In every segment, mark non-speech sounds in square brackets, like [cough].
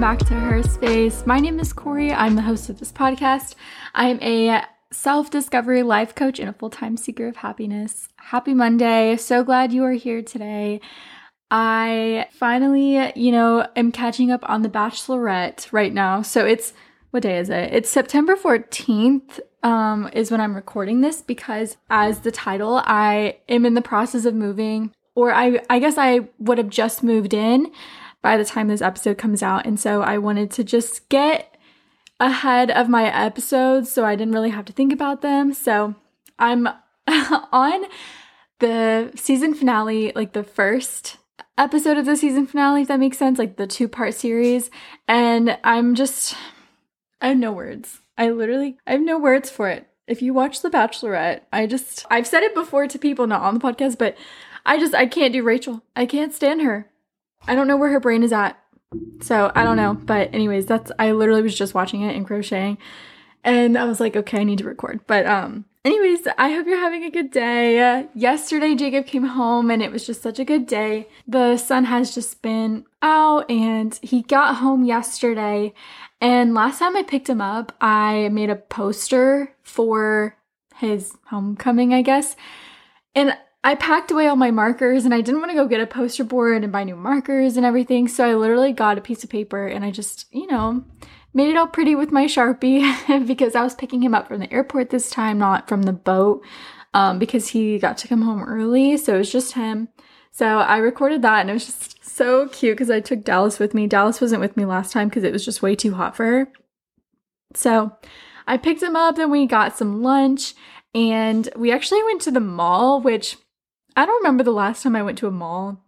welcome back to Her Space. My name is Cori. I'm the host of this podcast. I'm a self discovery life coach and a full time seeker of happiness. Happy Monday. So glad you are here today. I finally, you know, am catching up on The Bachelorette right now. So it's, what day is it? It's September 14th, um, is when I'm recording this because, as the title, I am in the process of moving, or I, I guess I would have just moved in by the time this episode comes out. And so I wanted to just get ahead of my episodes so I didn't really have to think about them. So I'm [laughs] on the season finale, like the first episode of the season finale, if that makes sense, like the two part series. And I'm just, I have no words. I literally, I have no words for it. If you watch The Bachelorette, I just, I've said it before to people, not on the podcast, but I just, I can't do Rachel. I can't stand her. I don't know where her brain is at. So I don't know. But anyways, that's I literally was just watching it and crocheting. And I was like, okay, I need to record. But um anyways, I hope you're having a good day. Yesterday Jacob came home and it was just such a good day. The sun has just been out and he got home yesterday. And last time I picked him up, I made a poster for his homecoming, I guess. And I packed away all my markers and I didn't want to go get a poster board and buy new markers and everything. So I literally got a piece of paper and I just, you know, made it all pretty with my Sharpie [laughs] because I was picking him up from the airport this time, not from the boat, um, because he got to come home early. So it was just him. So I recorded that and it was just so cute because I took Dallas with me. Dallas wasn't with me last time because it was just way too hot for her. So I picked him up and we got some lunch and we actually went to the mall, which I don't remember the last time I went to a mall.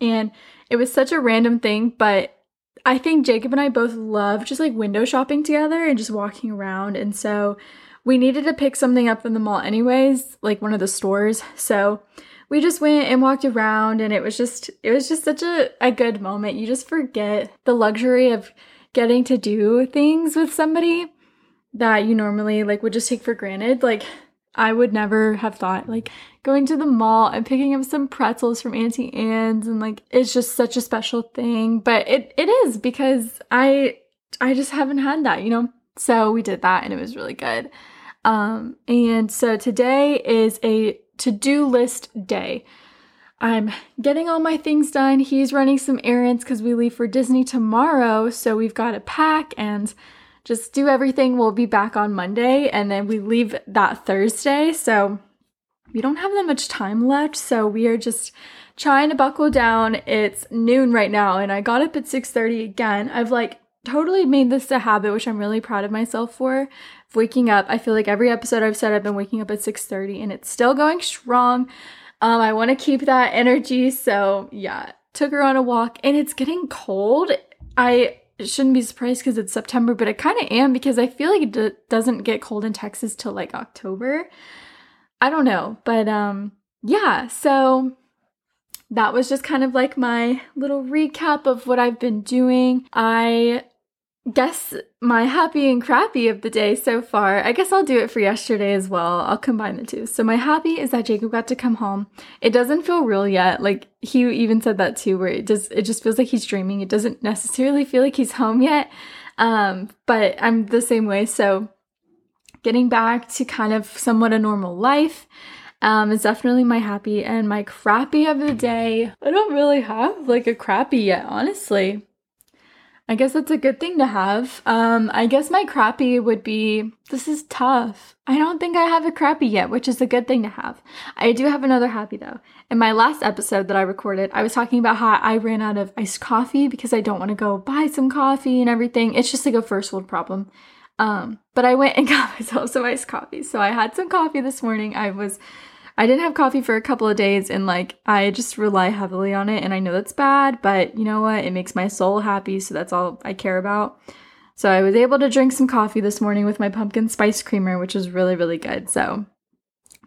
And it was such a random thing, but I think Jacob and I both love just like window shopping together and just walking around. And so we needed to pick something up in the mall, anyways, like one of the stores. So we just went and walked around and it was just it was just such a, a good moment. You just forget the luxury of getting to do things with somebody that you normally like would just take for granted. Like I would never have thought like going to the mall and picking up some pretzels from Auntie Anne's and like it's just such a special thing. But it it is because I I just haven't had that, you know? So we did that and it was really good. Um and so today is a to-do list day. I'm getting all my things done. He's running some errands because we leave for Disney tomorrow. So we've got to pack and just do everything. We'll be back on Monday and then we leave that Thursday. So we don't have that much time left. So we are just trying to buckle down. It's noon right now and I got up at 6:30 again. I've like totally made this a habit, which I'm really proud of myself for. Waking up, I feel like every episode I've said I've been waking up at 6:30 and it's still going strong. Um, I want to keep that energy, so yeah. Took her on a walk and it's getting cold. I shouldn't be surprised because it's September, but I kind of am because I feel like it d- doesn't get cold in Texas till like October. I don't know, but um yeah, so that was just kind of like my little recap of what I've been doing. I guess my happy and crappy of the day so far. I guess I'll do it for yesterday as well. I'll combine the two. So my happy is that Jacob got to come home. It doesn't feel real yet. Like he even said that too, where it does it just feels like he's dreaming. It doesn't necessarily feel like he's home yet. Um, but I'm the same way. So getting back to kind of somewhat a normal life. Um, is definitely my happy and my crappy of the day. I don't really have like a crappy yet, honestly. I guess that's a good thing to have. Um, I guess my crappy would be this is tough. I don't think I have a crappy yet, which is a good thing to have. I do have another happy though. In my last episode that I recorded, I was talking about how I ran out of iced coffee because I don't want to go buy some coffee and everything. It's just like a first world problem. Um, but I went and [laughs] got myself some iced coffee. So I had some coffee this morning. I was I didn't have coffee for a couple of days and like I just rely heavily on it and I know that's bad, but you know what? It makes my soul happy, so that's all I care about. So I was able to drink some coffee this morning with my pumpkin spice creamer, which was really, really good. So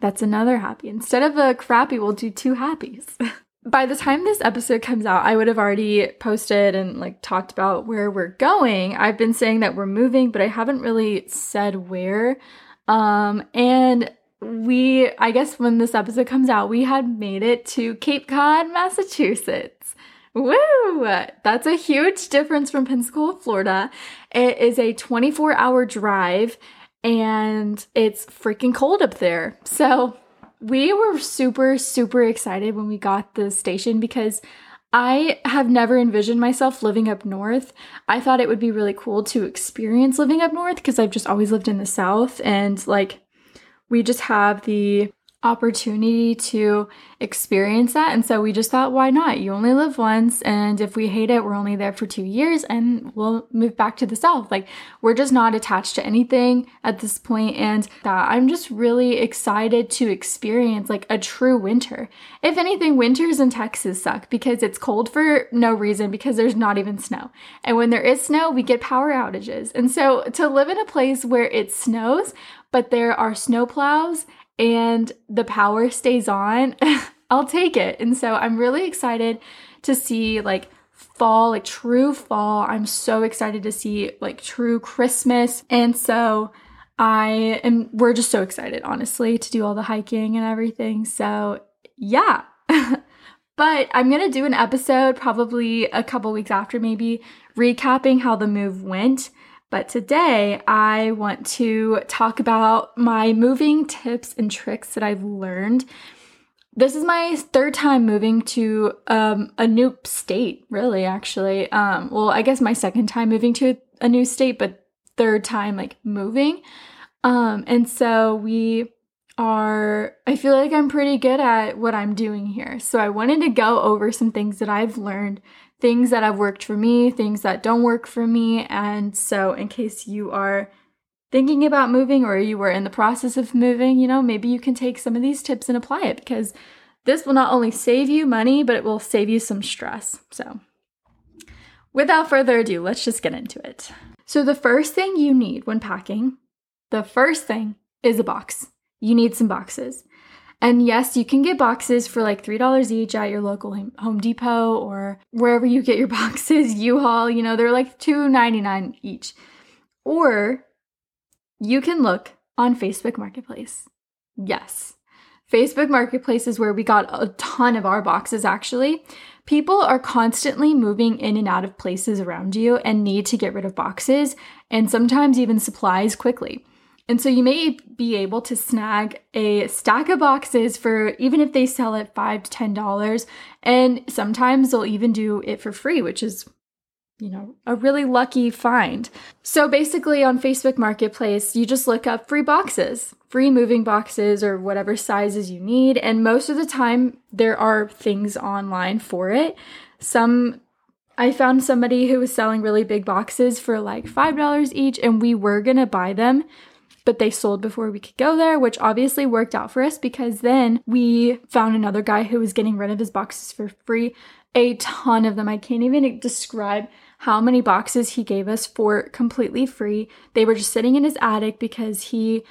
that's another happy. Instead of a crappy, we'll do two happies. [laughs] By the time this episode comes out, I would have already posted and like talked about where we're going. I've been saying that we're moving, but I haven't really said where. Um, and we, I guess when this episode comes out, we had made it to Cape Cod, Massachusetts, Woo! That's a huge difference from Pensacola, Florida. It is a 24 hour drive and it's freaking cold up there. So we were super, super excited when we got the station because I have never envisioned myself living up north. I thought it would be really cool to experience living up north because I've just always lived in the south and like we just have the opportunity to experience that. And so we just thought, why not? You only live once. And if we hate it, we're only there for two years and we'll move back to the South. Like, we're just not attached to anything at this point. And that I'm just really excited to experience like a true winter. If anything, winters in Texas suck because it's cold for no reason because there's not even snow. And when there is snow, we get power outages. And so to live in a place where it snows, but there are snow plows and the power stays on, [laughs] I'll take it. And so I'm really excited to see like fall, like true fall. I'm so excited to see like true Christmas. And so I am, we're just so excited, honestly, to do all the hiking and everything. So yeah. [laughs] but I'm going to do an episode probably a couple weeks after, maybe recapping how the move went but today I want to talk about my moving tips and tricks that I've learned. This is my third time moving to um, a new state, really, actually. Um, well, I guess my second time moving to a new state, but third time like moving. Um, and so we are, I feel like I'm pretty good at what I'm doing here. So I wanted to go over some things that I've learned things that have worked for me, things that don't work for me. And so, in case you are thinking about moving or you were in the process of moving, you know, maybe you can take some of these tips and apply it because this will not only save you money, but it will save you some stress. So, without further ado, let's just get into it. So, the first thing you need when packing, the first thing is a box. You need some boxes. And yes, you can get boxes for like $3 each at your local Home Depot or wherever you get your [laughs] boxes, U-Haul, you know, they're like $2.99 each. Or you can look on Facebook Marketplace. Yes. Facebook Marketplace is where we got a ton of our boxes actually. People are constantly moving in and out of places around you and need to get rid of boxes and sometimes even supplies quickly. And so you may be able to snag a stack of boxes for even if they sell at five to ten dollars. And sometimes they'll even do it for free, which is you know, a really lucky find. So basically on Facebook Marketplace, you just look up free boxes, free moving boxes or whatever sizes you need. And most of the time there are things online for it. Some I found somebody who was selling really big boxes for like $5 each and we were to buy them but they sold before we could go there, which obviously worked out for us because then we found another guy who was getting rid of his boxes for free. A ton of them. I can't even describe how many boxes he gave us for completely free. They were just sitting in his attic because he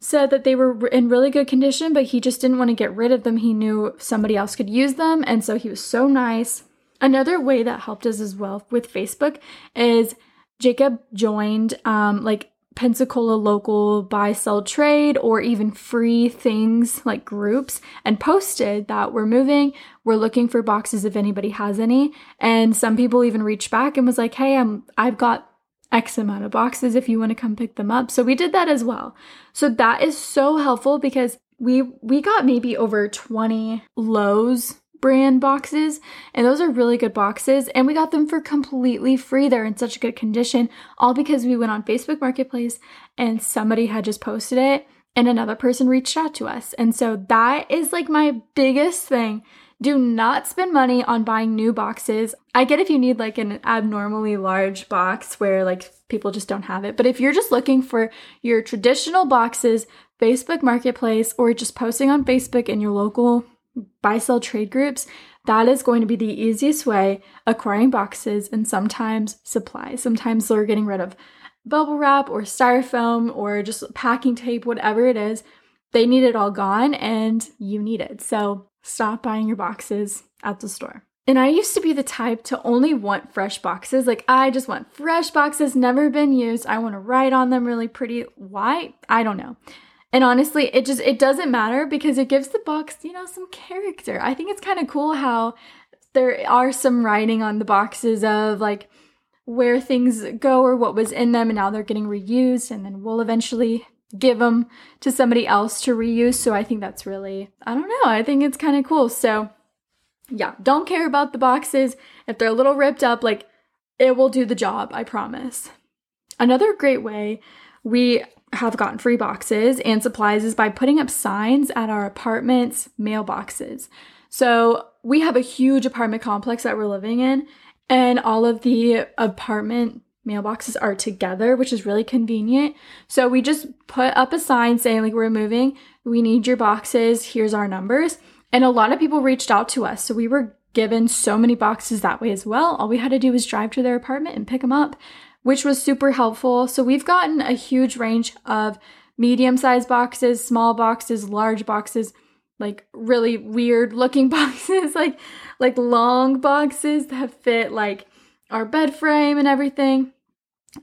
said that they were in really good condition, but he just didn't want to get rid of them. He knew somebody else could use them, and so he was so nice. Another way that helped us as well with Facebook is Jacob joined um, like Pensacola local buy, sell, trade, or even free things like groups and posted that we're moving. We're looking for boxes if anybody has any. And some people even reached back and was like, hey, I'm I've got X amount of boxes if you want to come pick them up. So we did that as well. So that is so helpful because we we got maybe over 20 Lowe's brand boxes, and those are really good boxes. And we got them for completely free. They're in such a good condition, all because we went on Facebook Marketplace and somebody had just posted it, and another person reached out to us. And so that is like my biggest thing. Do not spend money on buying new boxes. I get if you need like an abnormally large box where like people just don't have it. But if you're just looking for your traditional boxes, Facebook Marketplace, or just posting on Facebook in your local buy sell trade groups, that is going to be the easiest way acquiring boxes and sometimes supplies. Sometimes they're getting rid of bubble wrap or styrofoam or just packing tape, whatever it is. They need it all gone and you need it. So stop buying your boxes at the store. And I used to be the type to only want fresh boxes. Like, I just want fresh boxes, never been used. I want to write on them really pretty. Why? I don't know. And honestly, it just it doesn't matter because it gives the box, you know, some character. I think it's kind of cool how there are some writing on the boxes of like where things go or what was in them, and now they're getting reused, and then we'll eventually give them to somebody else to reuse. So I think that's really, I don't know, I think it's kind of cool. So yeah, don't care about the boxes. If they're a little ripped up, like it will do the job, I promise. Another great way we have gotten free boxes and supplies is by putting up signs at our apartment's mailboxes. So we have a huge apartment complex that we're living in, and all of the apartment mailboxes are together, which is really convenient. So we just put up a sign saying, like, we're moving, we need your boxes, here's our numbers. And a lot of people reached out to us. So we were given so many boxes that way as well. All we had to do was drive to their apartment and pick them up, which was super helpful. So we've gotten a huge range of medium sized boxes, small boxes, large boxes, like really weird looking [laughs] boxes, like like long boxes that fit like our bed frame and everything.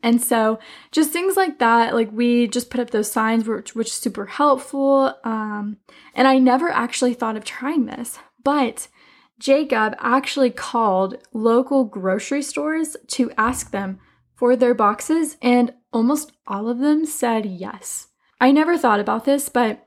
And so just things like that, like we just put up those signs which which super helpful. Um and I never actually thought of trying this, but Jacob actually called local grocery stores to ask them for their boxes, and almost all of them said yes. I never thought about this, but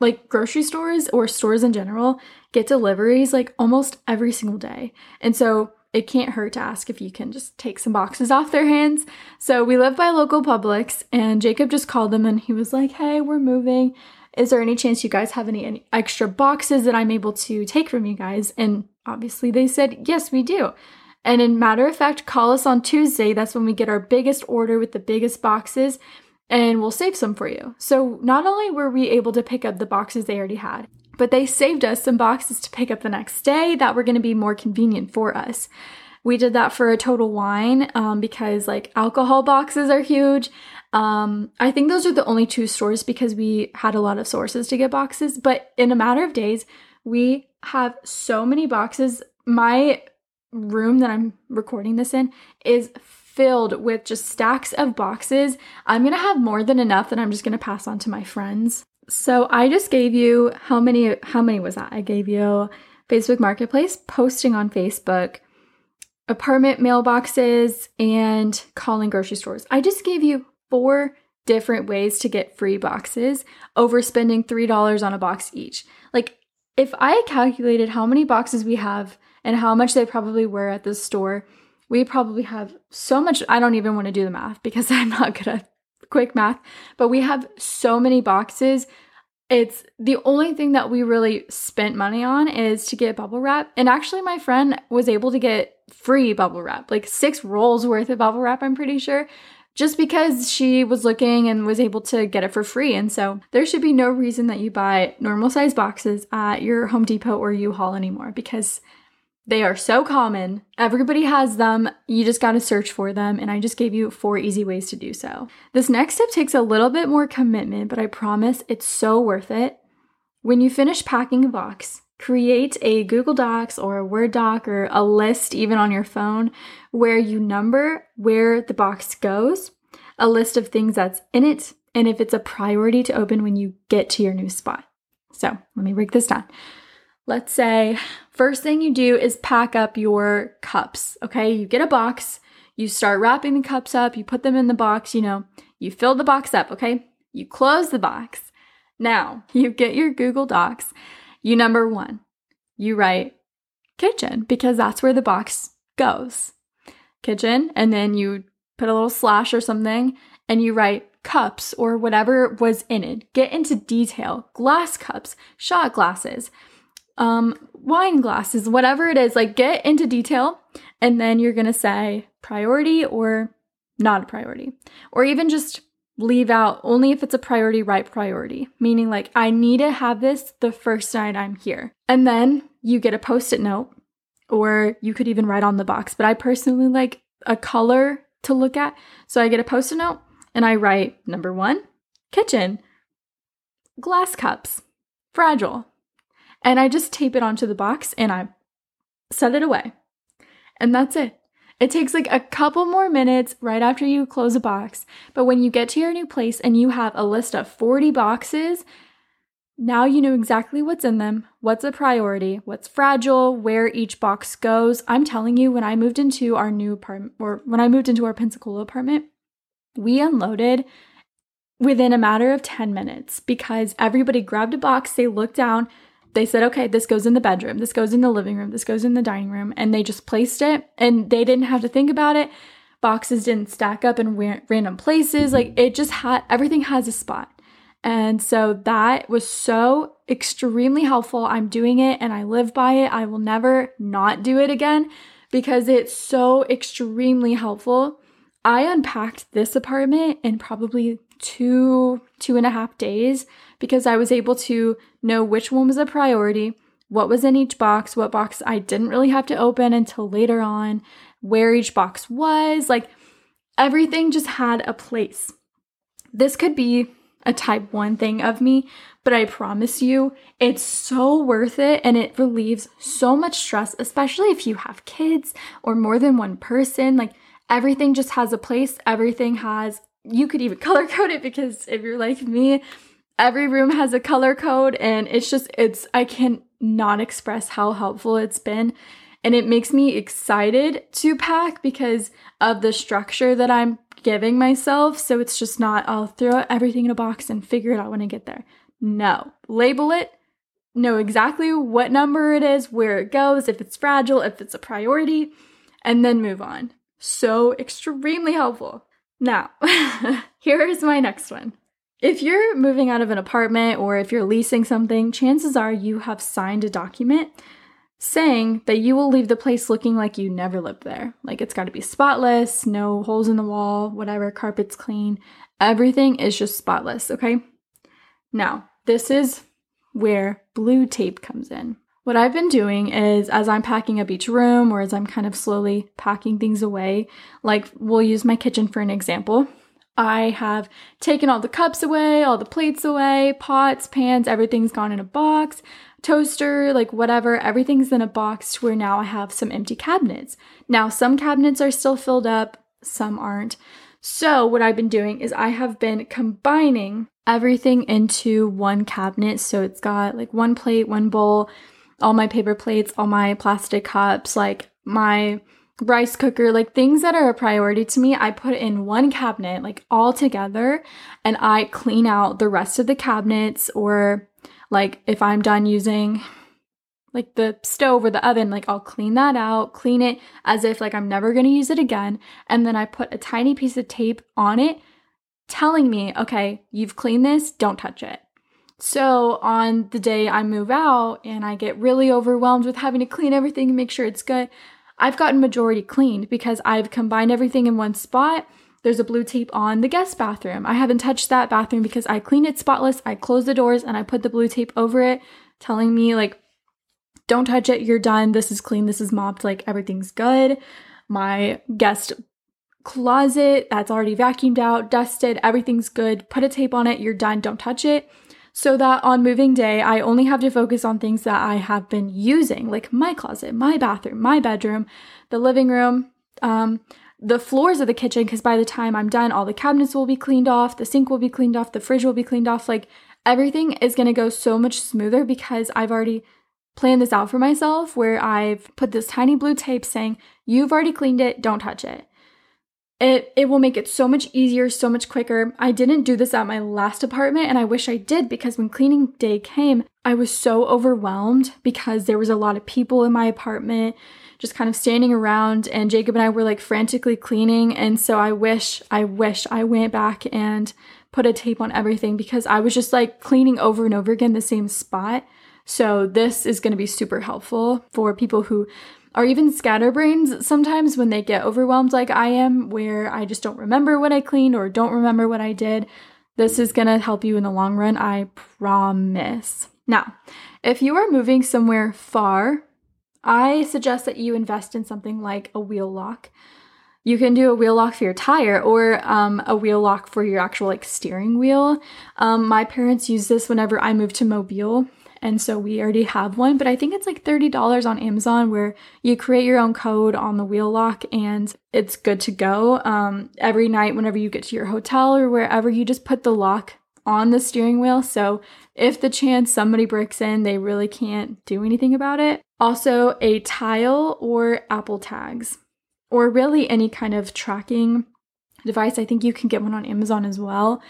like grocery stores or stores in general get deliveries like almost every single day. And so it can't hurt to ask if you can just take some boxes [laughs] off their hands. So we live by local Publix, and Jacob just called them and he was like, Hey, we're moving is there any chance you guys have any, any extra boxes that I'm able to take from you guys? And obviously they said, yes, we do. And in matter of fact, call us on Tuesday. That's when we get our biggest order with the biggest boxes and we'll save some for you. So not only were we able to pick up the boxes they already had, but they saved us some boxes to pick up the next day that were going to be more convenient for us. We did that for a total wine um, because like alcohol boxes are huge. Um, I think those are the only two stores because we had a lot of sources to get boxes. But in a matter of days, we have so many boxes. My room that I'm recording this in is filled with just stacks of boxes. I'm gonna have more than enough that I'm just gonna pass on to my friends. So I just gave you how many how many was that? I gave you Facebook Marketplace, posting on Facebook, apartment mailboxes, and calling grocery stores. I just gave you four different ways to get free boxes over spending $3 on a box each. Like, if I calculated how many boxes we have and how much they probably were at the store, we probably have so much. I don't even want to do the math because [laughs] I'm not good at quick math, but we have so many boxes. It's the only thing that we really spent money on is to get bubble wrap. And actually, my friend was able to get free bubble wrap, like six rolls worth of bubble wrap, I'm pretty sure just because she was looking and was able to get it for free. And so there should be no reason that you buy normal size boxes at your Home Depot or U-Haul anymore because they are so common. Everybody has them. You just got to search for them. And I just gave you four easy ways to do so. This next step takes a little bit more commitment, but I promise it's so worth it. When you finish packing a box, create a Google Docs or a Word doc or a list, even on your phone, where you number where the box goes, a list of things that's in it, and if it's a priority to open when you get to your new spot. So let me break this down. Let's say first thing you do is pack up your cups. Okay, you get a box, you start wrapping the cups up, you put them in the box, you know, you fill the box up, okay? You close the box. Now [laughs] you get your Google Docs you number one, you write kitchen because that's where the box goes. Kitchen, and then you put a little slash or something and you write cups or whatever was in it. Get into detail. Glass cups, shot glasses, um, wine glasses, whatever it is, like get into detail. And then you're gonna say priority or not a priority, or even just leave out only if it's a priority right priority, meaning like I need to have this the first night I'm here. And then you get a post it note, or you could even write on the box. But I personally like a color to look at. So I get a post it note and I write number one, kitchen, glass cups, fragile. And I just tape it onto the box and I set it away. And that's it. It takes like a couple more minutes right after you close a box, but when you get to your new place and you have a list of 40 boxes, Now you know exactly what's in them, what's a priority, what's fragile, where each box goes. I'm telling you, when I moved into our new apartment, or when I moved into our Pensacola apartment, we unloaded within a matter of 10 minutes because everybody grabbed a box, they looked down, they said, okay, this goes in the bedroom, this goes in the living room, this goes in the dining room, and they just placed it and they didn't have to think about it. Boxes didn't stack up in random places. Like mm-hmm. it just had, everything has a spot. And so that was so extremely helpful. I'm doing it and I live by it. I will never not do it again because it's so extremely helpful. I unpacked this apartment in probably two, two and a half days because I was able to know which one was a priority, what was in each box, what box I didn't really have to open until later on, where each box was. Like everything just had a place. This could be a type 1 thing of me, but I promise you, it's so worth it and it relieves so much stress, especially if you have kids or more than one person. Like everything just has a place, everything has, you could even [laughs] color code it because if you're like me, every room has a color code and it's just, it's, I can not express how helpful it's been. And it makes me excited to pack because of the structure that I'm giving myself. So it's just not, I'll throw everything in a box and figure it out when I get there. No, label it, know exactly what number it is, where it goes, if it's fragile, if it's a priority, and then move on. So extremely helpful. Now, [laughs] here is my next one. If you're moving out of an apartment or if you're leasing something, chances are you have signed a document saying that you will leave the place looking like you never lived there. Like it's got to be spotless, no holes in the wall, whatever, carpet's clean. Everything is just spotless, okay? Now, this is where blue tape comes in. What I've been doing is as I'm packing up each room or as I'm kind of slowly packing things away, like we'll use my kitchen for an example. I have taken all the cups away, all the plates away, pots, pans, everything's gone in a box toaster, like whatever, everything's in a box to where now I have some empty cabinets. Now, some cabinets are still filled up, some aren't. So, what I've been doing is I have been combining everything into one cabinet. So, it's got like one plate, one bowl, all my paper plates, all my plastic cups, like my rice cooker, like things that are a priority to me, I put in one cabinet, like all together, and I clean out the rest of the cabinets or like if I'm done using like the stove or the oven, like I'll clean that out, clean it as if like I'm never going to use it again, and then I put a tiny piece of tape on it telling me, "Okay, you've cleaned this, don't touch it." So, on the day I move out and I get really overwhelmed with having to clean everything and make sure it's good, I've gotten majority cleaned because I've combined everything in one spot there's a blue tape on the guest bathroom. I haven't touched that bathroom because I cleaned it spotless. I closed the doors and I put the blue tape over it, telling me, like, don't touch it. You're done. This is clean. This is mopped. Like, everything's good. My guest closet, that's already vacuumed out, dusted. Everything's good. Put a tape on it. You're done. Don't touch it. So that on moving day, I only have to focus on things that I have been using, like my closet, my bathroom, my bedroom, the living room. Um, the floors of the kitchen because by the time I'm done, all the cabinets will be cleaned off, the sink will be cleaned off, the fridge will be cleaned off. Like everything is going to go so much smoother because I've already planned this out for myself where I've put this tiny blue tape saying, You've already cleaned it, don't touch it. It, it will make it so much easier, so much quicker. I didn't do this at my last apartment, and I wish I did because when cleaning day came, I was so overwhelmed because there was a lot of people in my apartment just kind of standing around and Jacob and I were like frantically cleaning and so I wish I wish I went back and put a tape on everything because I was just like cleaning over and over again the same spot. So this is going to be super helpful for people who are even scatterbrains sometimes when they get overwhelmed like I am where I just don't remember what I cleaned or don't remember what I did. This is to help you in the long run, I promise. Now, if you are moving somewhere far I suggest that you invest in something like a wheel lock. You can do a wheel lock for your tire or um, a wheel lock for your actual like steering wheel. Um, my parents use this whenever I moved to Mobile, and so we already have one. But I think it's like thirty dollars on Amazon, where you create your own code on the wheel lock, and it's good to go. Um, every night, whenever you get to your hotel or wherever, you just put the lock on the steering wheel. So if the chance somebody breaks in, they really can't do anything about it. Also, a tile or Apple tags, or really any kind of tracking device. I think you can get one on Amazon as well.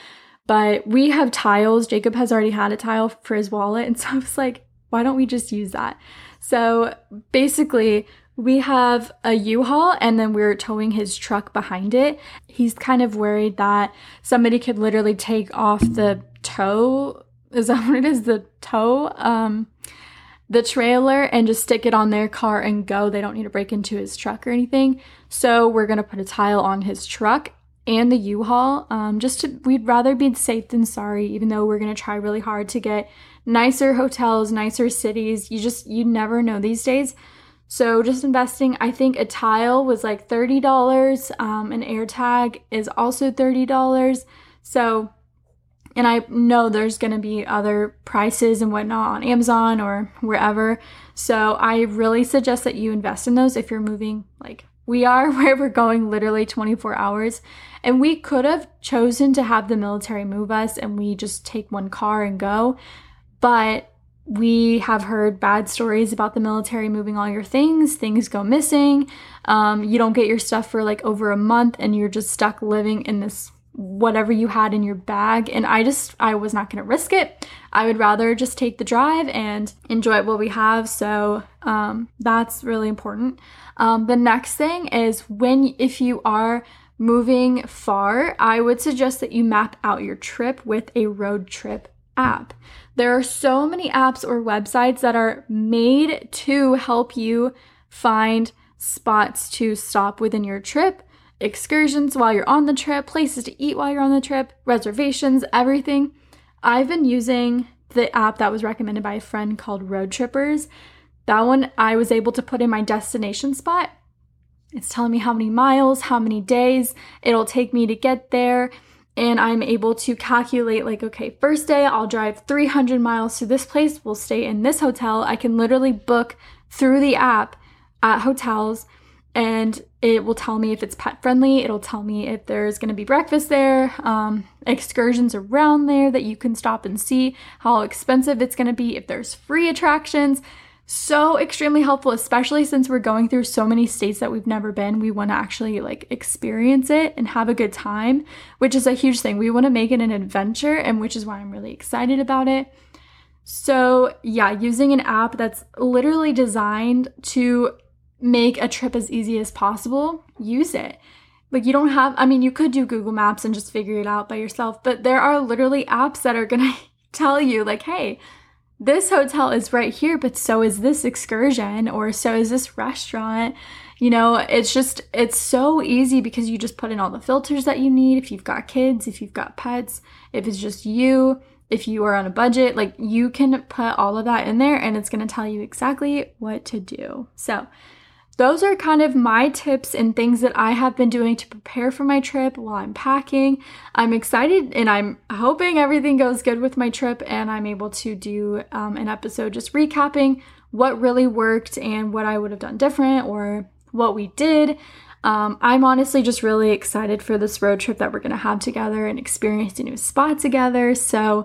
But we have tiles. Jacob has already had a tile for his wallet. And so I was like, why don't we just use that? So basically, we have a U-Haul and then we're towing his truck behind it. He's kind of worried that somebody could literally take off the tow. Is that [laughs] what it is? The tow? Um, the trailer and just stick it on their car and go. They don't need to break into his truck or anything. So we're gonna put a tile on his truck and the U-Haul. Um, just to, we'd rather be safe than sorry, even though we're gonna try really hard to get nicer hotels, nicer cities. You just you never know these days. So just investing, I think a tile was like $30. Um, an AirTag is also $30. So, and I know there's to be other prices and whatnot on Amazon or wherever. So I really suggest that you invest in those if you're moving like we are, [laughs] where we're going literally 24 hours. And we could have chosen to have the military move us and we just take one car and go. But we have heard bad stories about the military moving all your things, things go missing. Um, you don't get your stuff for like over a month and you're just stuck living in this whatever you had in your bag. And I just, I was not going to risk it. I would rather just take the drive and enjoy what we have. So um, that's really important. Um, the next thing is when, if you are moving far, I would suggest that you map out your trip with a road trip app. There are so many apps or websites that are made to help you find spots to stop within your trip, excursions while you're on the trip, places to eat while you're on the trip, reservations, everything. I've been using the app that was recommended by a friend called Roadtrippers. That one I was able to put in my destination spot. It's telling me how many miles, how many days it'll take me to get there and I'm able to calculate like okay, first day I'll drive 300 miles to this place, we'll stay in this hotel. I can literally book through the app at hotels and it will tell me if it's pet friendly. It'll tell me if there's going to be breakfast there, um, excursions around there that you can stop and see, how expensive it's going to be, if there's free attractions so extremely helpful especially since we're going through so many states that we've never been. We want to actually like experience it and have a good time which is a huge thing. We want to make it an adventure and which is why i'm really excited about it. So yeah using an app that's literally designed to make a trip as easy as possible use it. Like you don't have i mean you could do google maps and just figure it out by yourself but there are literally apps that are going [laughs] to tell you like hey this hotel is right here, but so is this excursion or so is this restaurant. You know, it's just, it's so easy because you just put in all the filters that you need. If you've got kids, if you've got pets, if it's just you, if you are on a budget, like you can put all of that in there and it's going to tell you exactly what to do. So, those are kind of my tips and things that I have been doing to prepare for my trip while I'm packing. I'm excited and I'm hoping everything goes good with my trip and I'm able to do um, an episode just recapping what really worked and what I would have done different or what we did. Um, I'm honestly just really excited for this road trip that we're going to have together and experience a new spot together. So,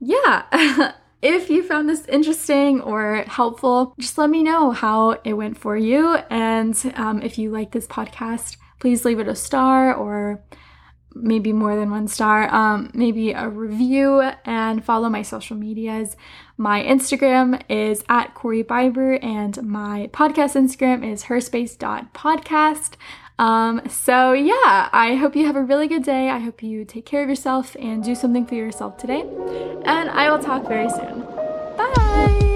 yeah. [laughs] If you found this interesting or helpful, just let me know how it went for you. And um, if you like this podcast, please leave it a star or maybe more than one star, um, maybe a review, and follow my social medias. My Instagram is at Cori Biber, and my podcast Instagram is herspace.podcast. Um, so yeah, I hope you have a really good day. I hope you take care of yourself and do something for yourself today. And I will talk very soon. Bye!